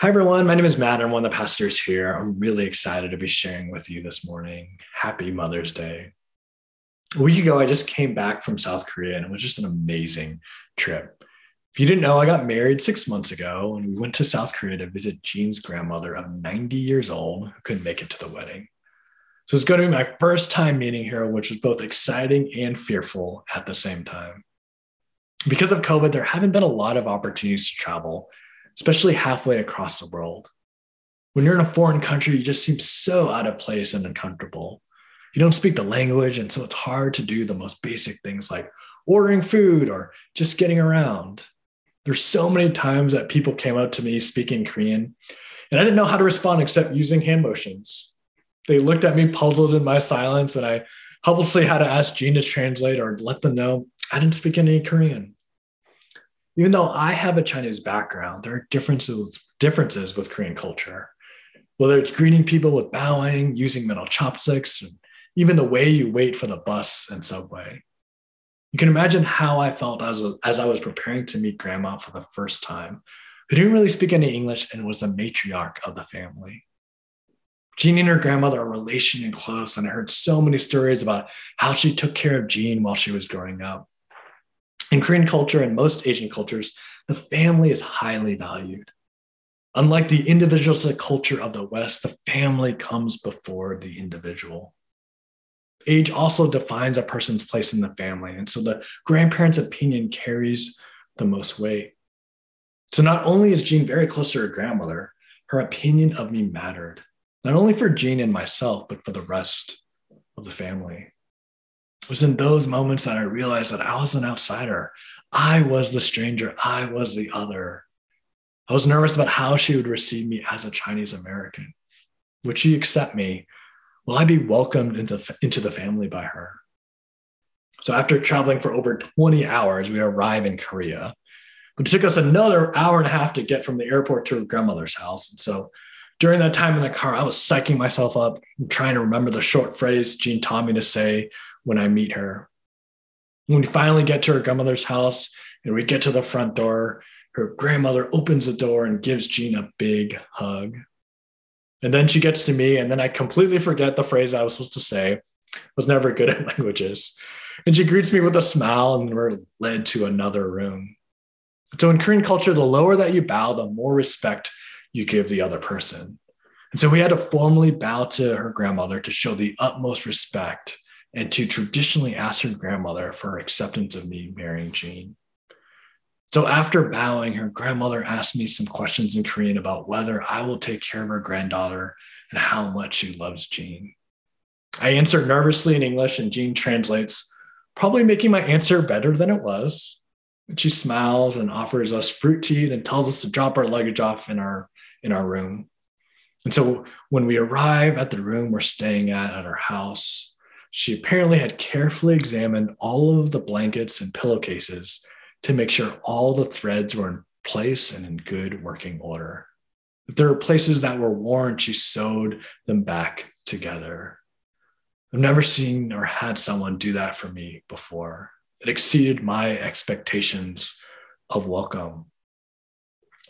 Hi, everyone. My name is Matt. I'm one of the pastors here. I'm really excited to be sharing with you this morning. Happy Mother's Day. A week ago, I just came back from South Korea and it was just an amazing trip. If you didn't know, I got married six months ago and we went to South Korea to visit Jean's grandmother of 90 years old who couldn't make it to the wedding. So it's going to be my first time meeting her, which was both exciting and fearful at the same time. Because of COVID, there haven't been a lot of opportunities to travel especially halfway across the world. When you're in a foreign country, you just seem so out of place and uncomfortable. You don't speak the language, and so it's hard to do the most basic things like ordering food or just getting around. There's so many times that people came up to me speaking Korean, and I didn't know how to respond except using hand motions. They looked at me puzzled in my silence, and I helplessly had to ask Jean to translate or let them know I didn't speak any Korean even though I have a Chinese background, there are differences differences with Korean culture. Whether it's greeting people with bowing, using metal chopsticks, and even the way you wait for the bus and subway. You can imagine how I felt as, as I was preparing to meet grandma for the first time, who didn't really speak any English and was the matriarch of the family. Jean and her grandmother are relation and close, and I heard so many stories about how she took care of Jean while she was growing up. In Korean culture and most Asian cultures, the family is highly valued. Unlike the individualistic culture of the West, the family comes before the individual. Age also defines a person's place in the family. And so the grandparent's opinion carries the most weight. So not only is Jean very close to her grandmother, her opinion of me mattered, not only for Jean and myself, but for the rest of the family. Was in those moments that I realized that I was an outsider. I was the stranger. I was the other. I was nervous about how she would receive me as a Chinese American. Would she accept me? Will I be welcomed into, into the family by her? So, after traveling for over 20 hours, we arrive in Korea. But it took us another hour and a half to get from the airport to her grandmother's house. And so, during that time in the car, I was psyching myself up, and trying to remember the short phrase Jean taught me to say when I meet her. When we finally get to her grandmother's house and we get to the front door, her grandmother opens the door and gives Jean a big hug. And then she gets to me, and then I completely forget the phrase I was supposed to say. I was never good at languages. And she greets me with a smile, and we're led to another room. So in Korean culture, the lower that you bow, the more respect you give the other person. And so we had to formally bow to her grandmother to show the utmost respect and to traditionally ask her grandmother for her acceptance of me marrying Jean. So after bowing, her grandmother asked me some questions in Korean about whether I will take care of her granddaughter and how much she loves Jean. I answered nervously in English, and Jean translates, probably making my answer better than it was. She smiles and offers us fruit tea and tells us to drop our luggage off in our in our room. And so when we arrive at the room we're staying at at our house, she apparently had carefully examined all of the blankets and pillowcases to make sure all the threads were in place and in good working order. If there were places that were worn, she sewed them back together. I've never seen or had someone do that for me before. It exceeded my expectations of welcome.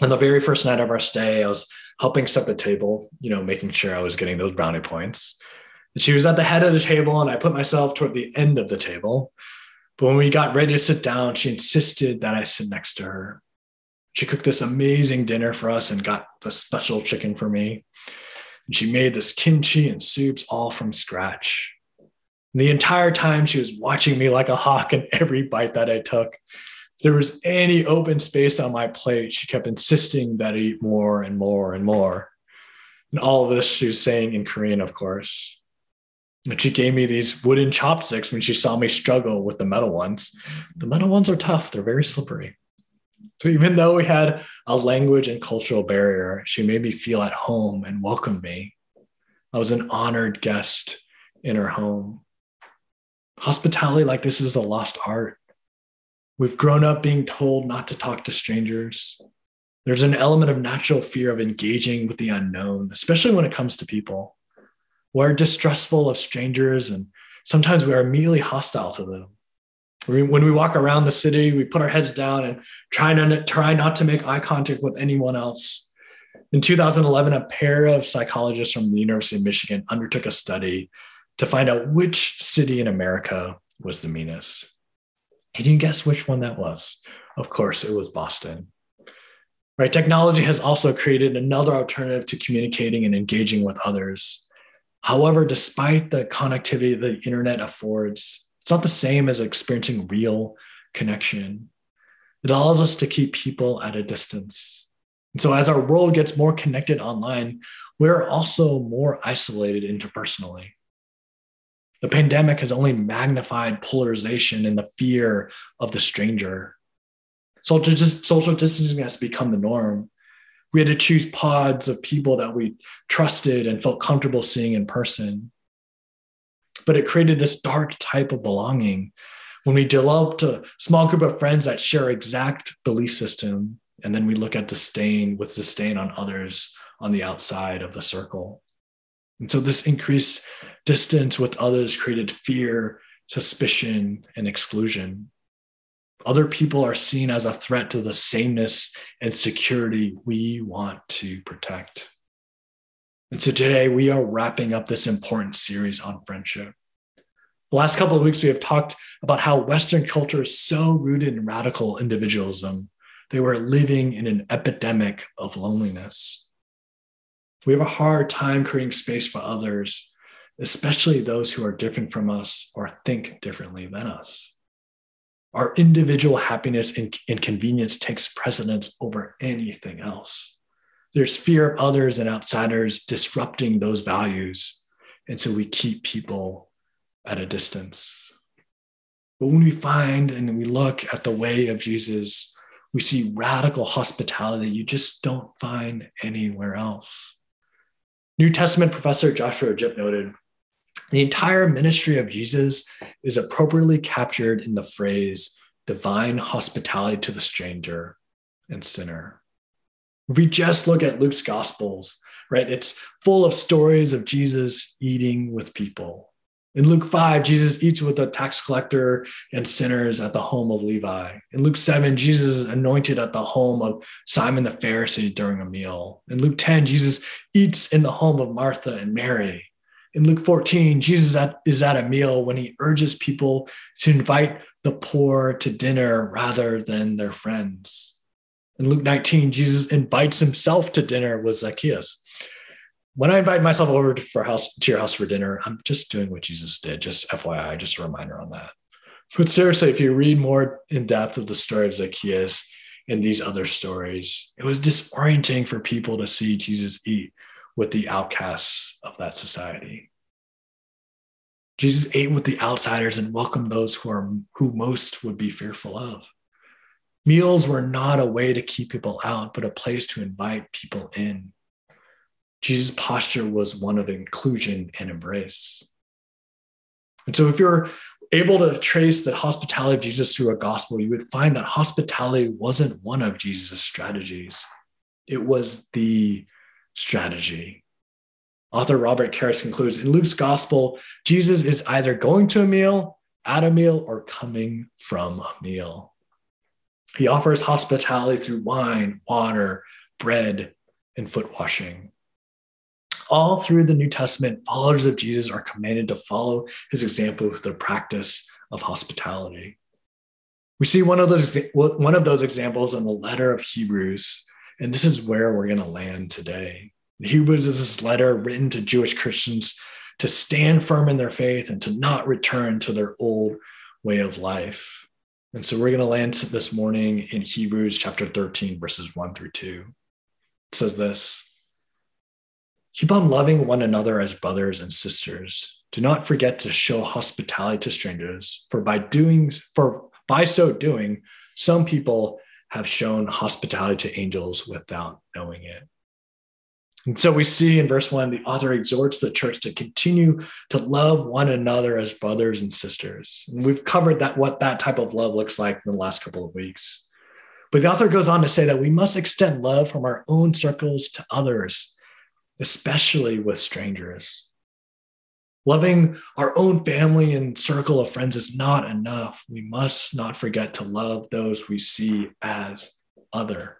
On the very first night of our stay, I was helping set the table, you know, making sure I was getting those brownie points. She was at the head of the table, and I put myself toward the end of the table. But when we got ready to sit down, she insisted that I sit next to her. She cooked this amazing dinner for us and got the special chicken for me. And she made this kimchi and soups all from scratch. And the entire time, she was watching me like a hawk in every bite that I took. There was any open space on my plate, she kept insisting that I eat more and more and more. And all of this she was saying in Korean, of course. And she gave me these wooden chopsticks when she saw me struggle with the metal ones. The metal ones are tough, they're very slippery. So even though we had a language and cultural barrier, she made me feel at home and welcomed me. I was an honored guest in her home. Hospitality like this is a lost art. We've grown up being told not to talk to strangers. There's an element of natural fear of engaging with the unknown, especially when it comes to people. We're distrustful of strangers and sometimes we are immediately hostile to them. When we walk around the city, we put our heads down and try not, try not to make eye contact with anyone else. In 2011, a pair of psychologists from the University of Michigan undertook a study to find out which city in America was the meanest. Can you guess which one that was? Of course, it was Boston. Right? Technology has also created another alternative to communicating and engaging with others. However, despite the connectivity the internet affords, it's not the same as experiencing real connection. It allows us to keep people at a distance. And so, as our world gets more connected online, we're also more isolated interpersonally. The pandemic has only magnified polarization and the fear of the stranger. Social, social distancing has become the norm. We had to choose pods of people that we trusted and felt comfortable seeing in person. But it created this dark type of belonging when we developed a small group of friends that share exact belief system and then we look at disdain with disdain on others on the outside of the circle and so this increased distance with others created fear suspicion and exclusion other people are seen as a threat to the sameness and security we want to protect and so today we are wrapping up this important series on friendship the last couple of weeks, we have talked about how Western culture is so rooted in radical individualism. They were living in an epidemic of loneliness. We have a hard time creating space for others, especially those who are different from us or think differently than us. Our individual happiness and, and convenience takes precedence over anything else. There's fear of others and outsiders disrupting those values. And so we keep people at a distance. But when we find and we look at the way of Jesus, we see radical hospitality you just don't find anywhere else. New Testament professor Joshua Jipp noted the entire ministry of Jesus is appropriately captured in the phrase divine hospitality to the stranger and sinner. If we just look at Luke's gospels, right, it's full of stories of Jesus eating with people, in Luke 5, Jesus eats with a tax collector and sinners at the home of Levi. In Luke 7, Jesus is anointed at the home of Simon the Pharisee during a meal. In Luke 10, Jesus eats in the home of Martha and Mary. In Luke 14, Jesus is at a meal when he urges people to invite the poor to dinner rather than their friends. In Luke 19, Jesus invites himself to dinner with Zacchaeus when I invite myself over to, for house to your house for dinner, I'm just doing what Jesus did. Just FYI, just a reminder on that. But seriously, if you read more in depth of the story of Zacchaeus and these other stories, it was disorienting for people to see Jesus eat with the outcasts of that society. Jesus ate with the outsiders and welcomed those who are who most would be fearful of. Meals were not a way to keep people out, but a place to invite people in. Jesus' posture was one of inclusion and embrace. And so, if you're able to trace the hospitality of Jesus through a gospel, you would find that hospitality wasn't one of Jesus' strategies, it was the strategy. Author Robert Karris concludes in Luke's gospel, Jesus is either going to a meal, at a meal, or coming from a meal. He offers hospitality through wine, water, bread, and foot washing all through the New Testament, followers of Jesus are commanded to follow his example with the practice of hospitality. We see one of those one of those examples in the letter of Hebrews, and this is where we're going to land today. Hebrews is this letter written to Jewish Christians to stand firm in their faith and to not return to their old way of life. And so we're going to land this morning in Hebrews chapter 13, verses 1 through 2. It says this Keep on loving one another as brothers and sisters. Do not forget to show hospitality to strangers, for by doing for by so doing, some people have shown hospitality to angels without knowing it. And so we see in verse one, the author exhorts the church to continue to love one another as brothers and sisters. And we've covered that what that type of love looks like in the last couple of weeks. But the author goes on to say that we must extend love from our own circles to others especially with strangers. Loving our own family and circle of friends is not enough. We must not forget to love those we see as other.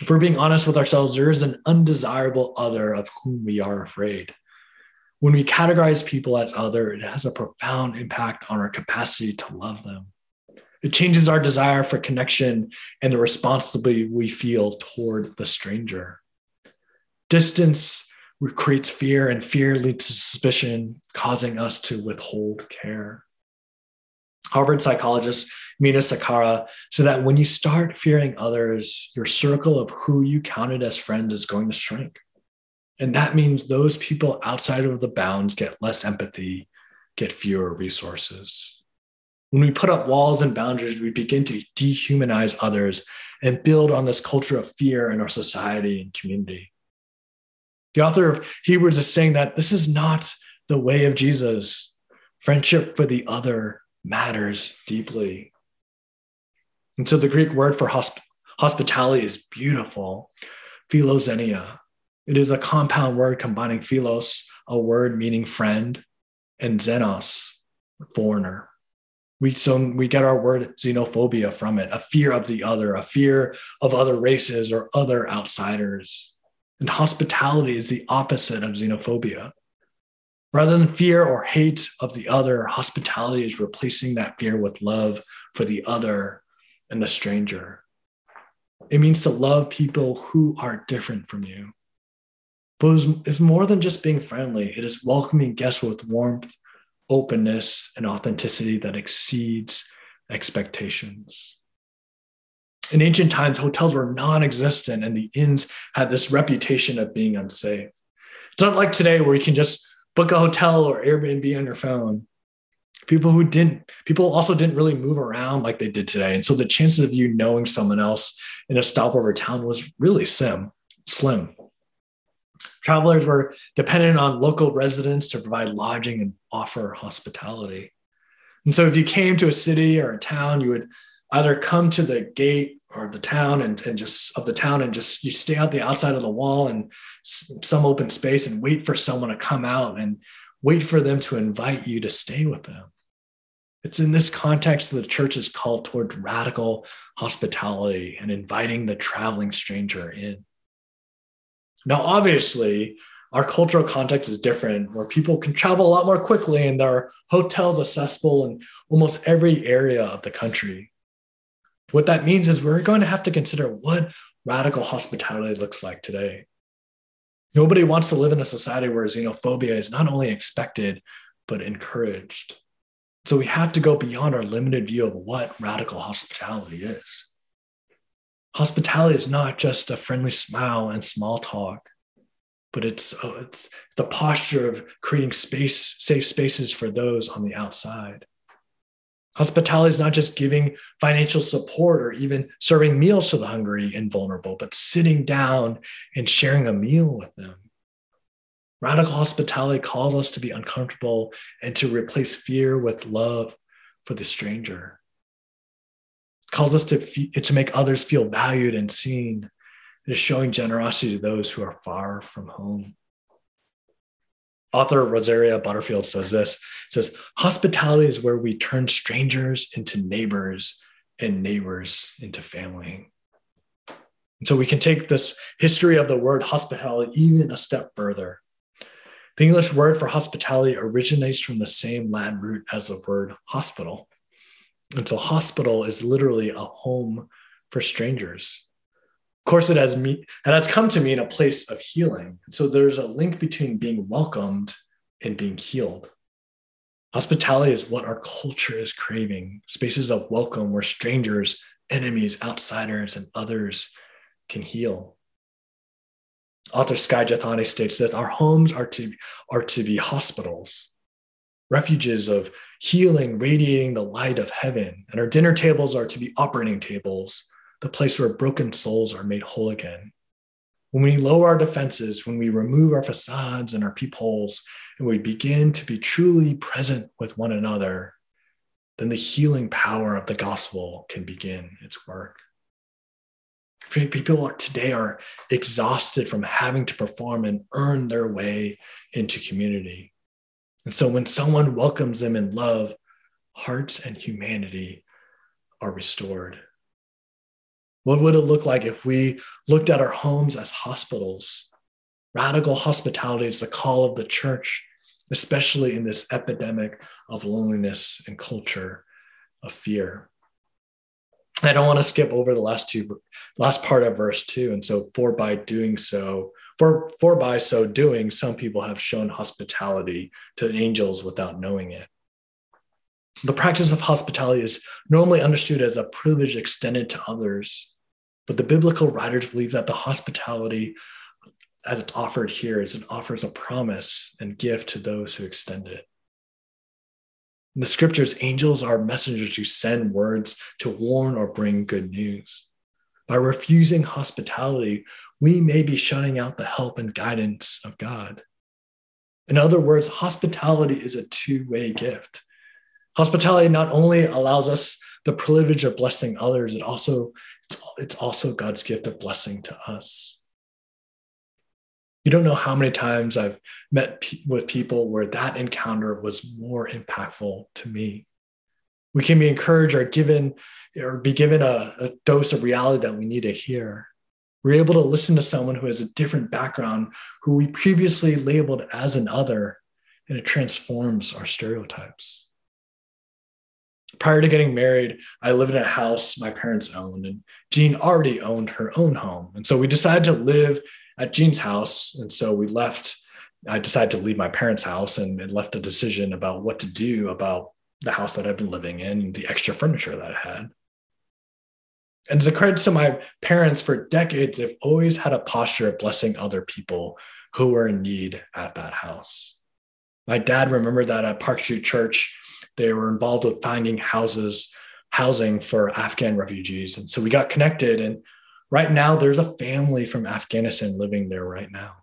If we're being honest with ourselves, there is an undesirable other of whom we are afraid. When we categorize people as other, it has a profound impact on our capacity to love them. It changes our desire for connection and the responsibility we feel toward the stranger. Distance creates fear, and fear leads to suspicion, causing us to withhold care. Harvard psychologist Mina Cikara said that when you start fearing others, your circle of who you counted as friends is going to shrink. And that means those people outside of the bounds get less empathy, get fewer resources. When we put up walls and boundaries, we begin to dehumanize others and build on this culture of fear in our society and community. The author of Hebrews is saying that this is not the way of Jesus. Friendship for the other matters deeply. And so the Greek word for hosp- hospitality is beautiful, philoxenia. It is a compound word combining philos, a word meaning friend, and xenos, foreigner. We, so we get our word xenophobia from it, a fear of the other, a fear of other races or other outsiders. And hospitality is the opposite of xenophobia. Rather than fear or hate of the other, hospitality is replacing that fear with love for the other and the stranger. It means to love people who are different from you. But it's more than just being friendly, it is welcoming guests with warmth openness and authenticity that exceeds expectations. In ancient times, hotels were non existent and the inns had this reputation of being unsafe. It's not like today where you can just book a hotel or Airbnb on your phone. People who didn't, people also didn't really move around like they did today. And so the chances of you knowing someone else in a stopover town was really slim, slim. Travelers were dependent on local residents to provide lodging and offer hospitality. And so if you came to a city or a town, you would either come to the gate or the town and, and just of the town and just you stay out the outside of the wall and some open space and wait for someone to come out and wait for them to invite you to stay with them. It's in this context that the church is called towards radical hospitality and inviting the traveling stranger in. Now, obviously, our cultural context is different where people can travel a lot more quickly and there are hotels accessible in almost every area of the country. What that means is we're going to have to consider what radical hospitality looks like today. Nobody wants to live in a society where xenophobia is not only expected, but encouraged. So we have to go beyond our limited view of what radical hospitality is. Hospitality is not just a friendly smile and small talk, but it's, oh, it's the posture of creating space, safe spaces for those on the outside. Hospitality is not just giving financial support or even serving meals to the hungry and vulnerable, but sitting down and sharing a meal with them. Radical hospitality calls us to be uncomfortable and to replace fear with love for the stranger calls us to, to make others feel valued and seen. It is showing generosity to those who are far from home. Author Rosaria Butterfield says this says, hospitality is where we turn strangers into neighbors and neighbors into family. And so we can take this history of the word hospitality even a step further. The English word for hospitality originates from the same Latin root as the word hospital. And so hospital is literally a home for strangers. Of course, it has me it has come to me in a place of healing. So there's a link between being welcomed and being healed. Hospitality is what our culture is craving spaces of welcome where strangers, enemies, outsiders, and others can heal. Author Skye Jethani states this Our homes are to, are to be hospitals, refuges of healing, radiating the light of heaven. And our dinner tables are to be operating tables, the place where broken souls are made whole again. When we lower our defenses, when we remove our facades and our peepholes, and we begin to be truly present with one another, then the healing power of the gospel can begin its work. People are, today are exhausted from having to perform and earn their way into community. And so when someone welcomes them in love, hearts and humanity are restored. What would it look like if we looked at our homes as hospitals? Radical hospitality is the call of the church, especially in this epidemic of loneliness and culture of fear. I don't want to skip over the last two, last part of verse two. And so, for by doing so, for, for by so doing, some people have shown hospitality to angels without knowing it. The practice of hospitality is normally understood as a privilege extended to others, but the biblical writers believe that the hospitality as it's offered here is it offers a promise and gift to those who extend it. In the scriptures, angels are messengers who send words to warn or bring good news. By refusing hospitality, we may be shutting out the help and guidance of God. In other words, hospitality is a two way gift. Hospitality not only allows us the privilege of blessing others, it also, it's, it's also God's gift of blessing to us. You don't know how many times I've met pe- with people where that encounter was more impactful to me. We can be encouraged or given or be given a, a dose of reality that we need to hear. We're able to listen to someone who has a different background, who we previously labeled as an other, and it transforms our stereotypes. Prior to getting married, I lived in a house my parents owned, and Jean already owned her own home. And so we decided to live at Jean's house. And so we left. I decided to leave my parents' house and, left a decision about what to do about the house that I've been living in and the extra furniture that I had. And as a credit to my parents, for decades, they've always had a posture of blessing other people who were in need at that house. My dad remembered that at Park Street Church, they were involved with finding houses, housing for Afghan refugees. And so we got connected. And right now, there's a family from Afghanistan living there right now.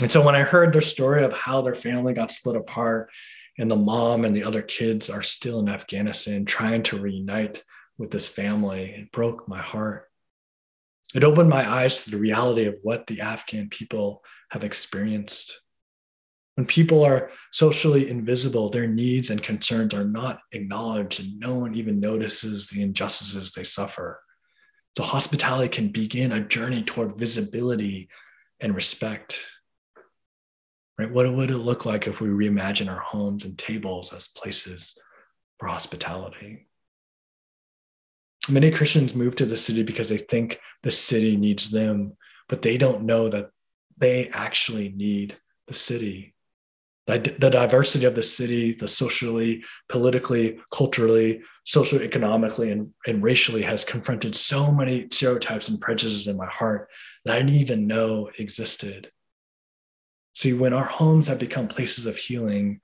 And so when I heard their story of how their family got split apart and the mom and the other kids are still in Afghanistan trying to reunite with this family, it broke my heart. It opened my eyes to the reality of what the Afghan people have experienced. When people are socially invisible, their needs and concerns are not acknowledged, and no one even notices the injustices they suffer. So, hospitality can begin a journey toward visibility and respect. Right? What would it look like if we reimagine our homes and tables as places for hospitality? Many Christians move to the city because they think the city needs them, but they don't know that they actually need the city the diversity of the city, the socially, politically, culturally, socioeconomically, and, and racially has confronted so many stereotypes and prejudices in my heart that I didn't even know existed. See, when our homes have become places of healing,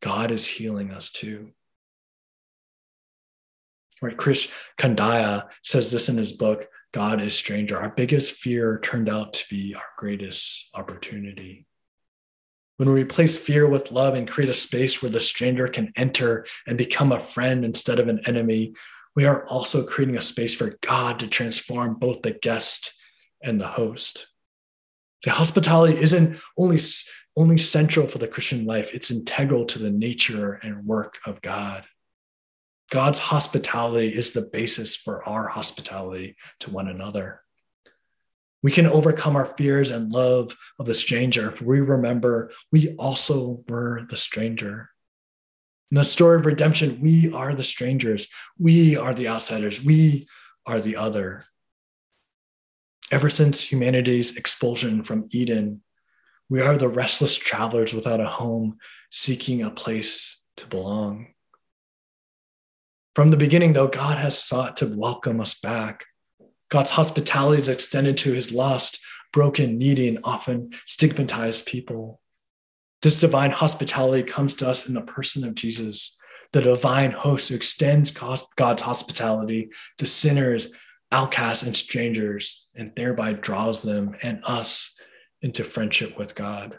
God is healing us too. Right, Krish Kandiah says this in his book, God is Stranger. Our biggest fear turned out to be our greatest opportunity. When we replace fear with love and create a space where the stranger can enter and become a friend instead of an enemy, we are also creating a space for God to transform both the guest and the host. The hospitality isn't only, only central for the Christian life, it's integral to the nature and work of God. God's hospitality is the basis for our hospitality to one another. We can overcome our fears and love of the stranger if we remember we also were the stranger. In the story of redemption, we are the strangers. We are the outsiders. We are the other. Ever since humanity's expulsion from Eden, we are the restless travelers without a home, seeking a place to belong. From the beginning, though, God has sought to welcome us back God's hospitality is extended to his lost, broken, needy, and often stigmatized people. This divine hospitality comes to us in the person of Jesus, the divine host who extends God's hospitality to sinners, outcasts, and strangers, and thereby draws them and us into friendship with God.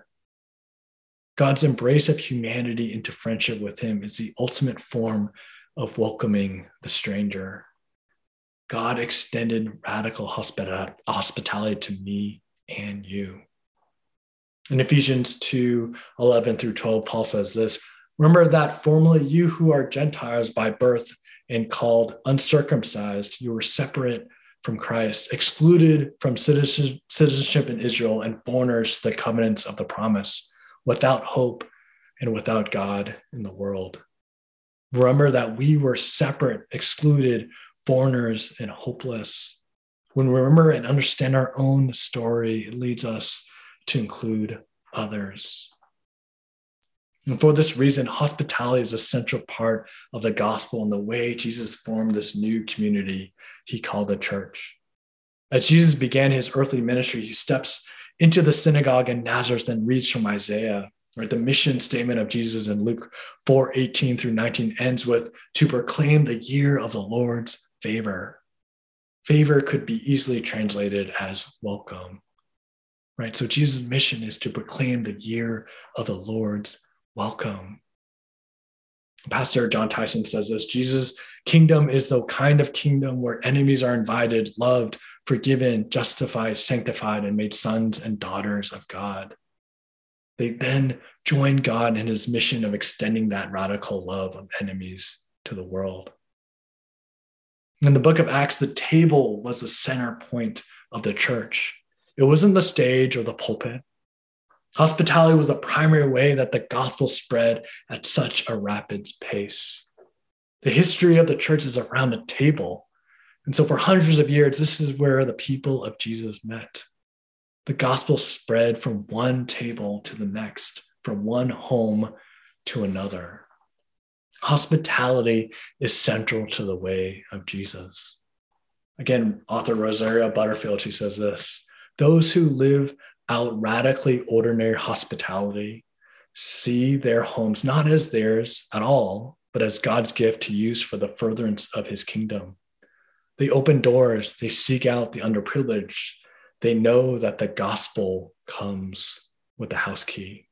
God's embrace of humanity into friendship with Him is the ultimate form of welcoming the stranger. God extended radical hospitality to me and you. In Ephesians 2 11 through 12, Paul says this Remember that formerly you who are Gentiles by birth and called uncircumcised. You were separate from Christ, excluded from citizenship in Israel, and foreigners to the covenants of the promise, without hope and without God in the world. Remember that we were separate, excluded, foreigners, and hopeless. When we remember and understand our own story, it leads us to include others. And for this reason, hospitality is a central part of the gospel and the way Jesus formed this new community he called the church. As Jesus began his earthly ministry, he steps into the synagogue in Nazareth and reads from Isaiah. Right, the mission statement of Jesus in Luke 4 18 through 19 ends with to proclaim the year of the Lord's favor. Favor could be easily translated as welcome. Right, so Jesus' mission is to proclaim the year of the Lord's welcome. Pastor Jon Tyson says this Jesus' kingdom is the kind of kingdom where enemies are invited, loved, forgiven, justified, sanctified, and made sons and daughters of God. They then join God in his mission of extending that radical love of enemies to the world. In the book of Acts, the table was the center point of the church. It wasn't the stage or the pulpit. Hospitality was the primary way that the gospel spread at such a rapid pace. The history of the church is around a table. And so, for hundreds of years, this is where the people of Jesus met. The gospel spread from one table to the next, from one home to another. Hospitality is central to the way of Jesus. Again, author Rosaria Butterfield, she says this those who live out radically ordinary hospitality, see their homes not as theirs at all, but as God's gift to use for the furtherance of his kingdom. They open doors, they seek out the underprivileged, they know that the gospel comes with the house key.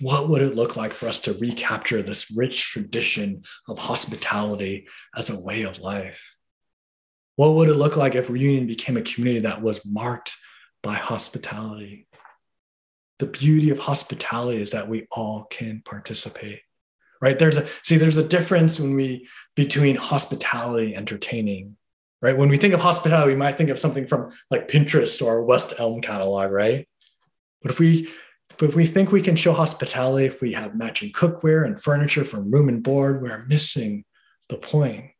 What would it look like for us to recapture this rich tradition of hospitality as a way of life? What would it look like if Reunion became a community that was marked by hospitality. The beauty of hospitality is that we all can participate. Right? There's a see, there's a difference when we between hospitality entertaining. Right? When we think of hospitality, we might think of something from like Pinterest or West Elm catalog, right? But if we if we think we can show hospitality if we have matching cookware and furniture from room and board, we're missing the point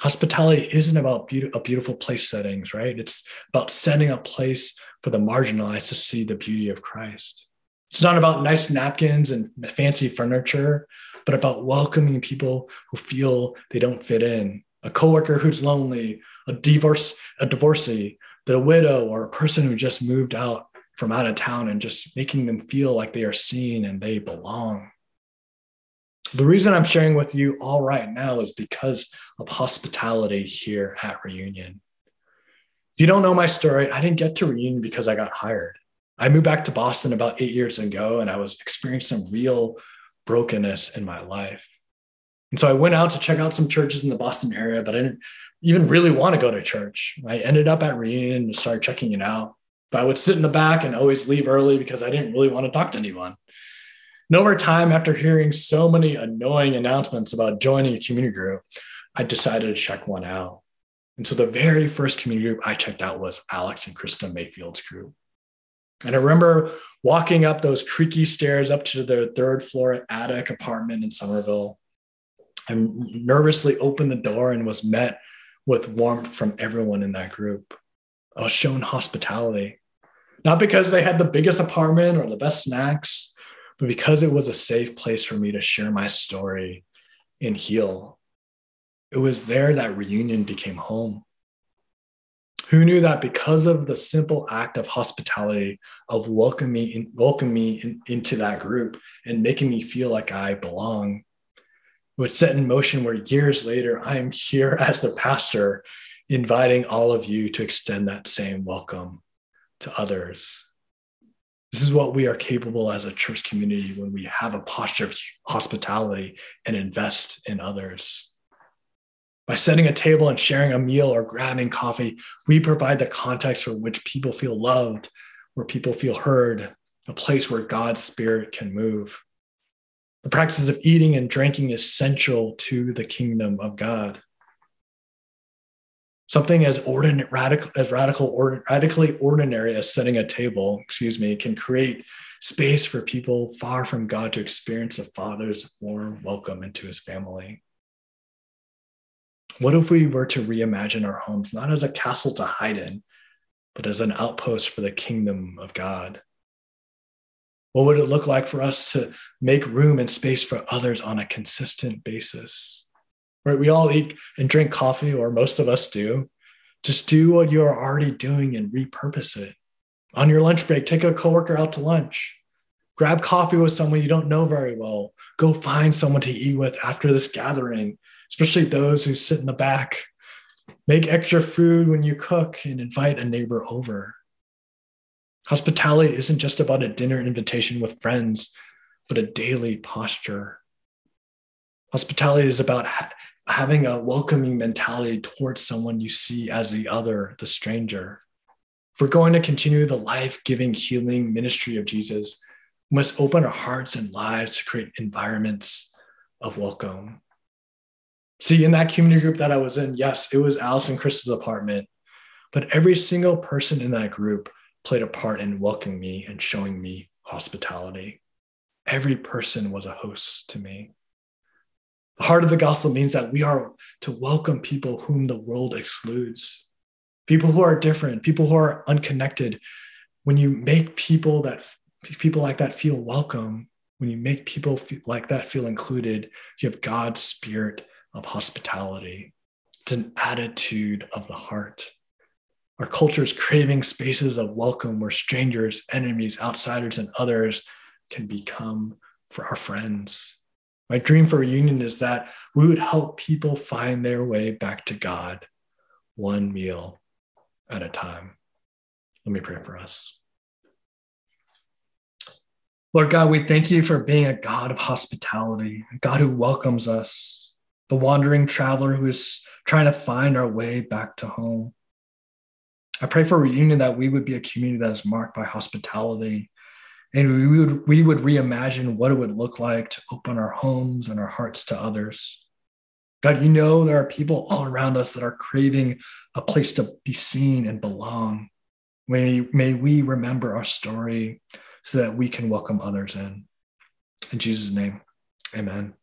hospitality isn't about be- a beautiful place settings, right? It's about setting a place for the marginalized to see the beauty of Christ. It's not about nice napkins and fancy furniture, but about welcoming people who feel they don't fit in. A coworker who's lonely, a divorce, a divorcee, the widow, or a person who just moved out from out of town and just making them feel like they are seen and they belong. The reason I'm sharing with you all right now is because of hospitality here at Reunion. If you don't know my story, I didn't get to Reunion because I got hired. I moved back to Boston about eight years ago and I was experiencing real brokenness in my life. And so I went out to check out some churches in the Boston area, but I didn't even really want to go to church. I ended up at Reunion and started checking it out. But I would sit in the back and always leave early because I didn't really want to talk to anyone. And over time, after hearing so many annoying announcements about joining a community group, I decided to check one out. And so the very first community group I checked out was Alex and Krista Mayfield's group. And I remember walking up those creaky stairs up to their third floor attic apartment in Somerville. I nervously opened the door and was met with warmth from everyone in that group. I was shown hospitality, not because they had the biggest apartment or the best snacks, but because it was a safe place for me to share my story and heal, it was there that reunion became home. Who knew that because of the simple act of hospitality, of welcoming me, in, me in, into that group and making me feel like I belong, would set in motion where years later I am here as the pastor, inviting all of you to extend that same welcome to others this is what we are capable as a church community when we have a posture of hospitality and invest in others. By setting a table and sharing a meal or grabbing coffee, we provide the context for which people feel loved, where people feel heard, a place where God's spirit can move. The practice of eating and drinking is essential to the kingdom of God. Something as ordinary, radical, as radical, or, radically ordinary as setting a table, excuse me, can create space for people far from God to experience the Father's warm welcome into His family. What if we were to reimagine our homes not as a castle to hide in, but as an outpost for the kingdom of God? What would it look like for us to make room and space for others on a consistent basis? Right? We all eat and drink coffee, or most of us do. Just do what you are already doing and repurpose it. On your lunch break, take a coworker out to lunch. Grab coffee with someone you don't know very well. Go find someone to eat with after this gathering, especially those who sit in the back. Make extra food when you cook and invite a neighbor over. Hospitality isn't just about a dinner invitation with friends, but a daily posture. Hospitality is about having a welcoming mentality towards someone you see as the other, the stranger. If we're going to continue the life giving, healing ministry of Jesus, we must open our hearts and lives to create environments of welcome. See, in that community group that I was in, yes, it was Alice and Chris's apartment, but every single person in that group played a part in welcoming me and showing me hospitality. Every person was a host to me. The heart of the gospel means that we are to welcome people whom the world excludes, people who are different, people who are unconnected. When you make people that people like that feel welcome, when you make people feel like that feel included, you have God's spirit of hospitality. It's an attitude of the heart. Our culture is craving spaces of welcome where strangers, enemies, outsiders, and others can become for our friends. My dream for reunion is that we would help people find their way back to God one meal at a time. Let me pray for us. Lord God, we thank you for being a God of hospitality, a God who welcomes us, the wandering traveler who is trying to find our way back to home. I pray for reunion that we would be a community that is marked by hospitality. And we would, we would reimagine what it would look like to open our homes and our hearts to others. God, you know there are people all around us that are craving a place to be seen and belong. May, may we remember our story so that we can welcome others in. In Jesus' name, amen.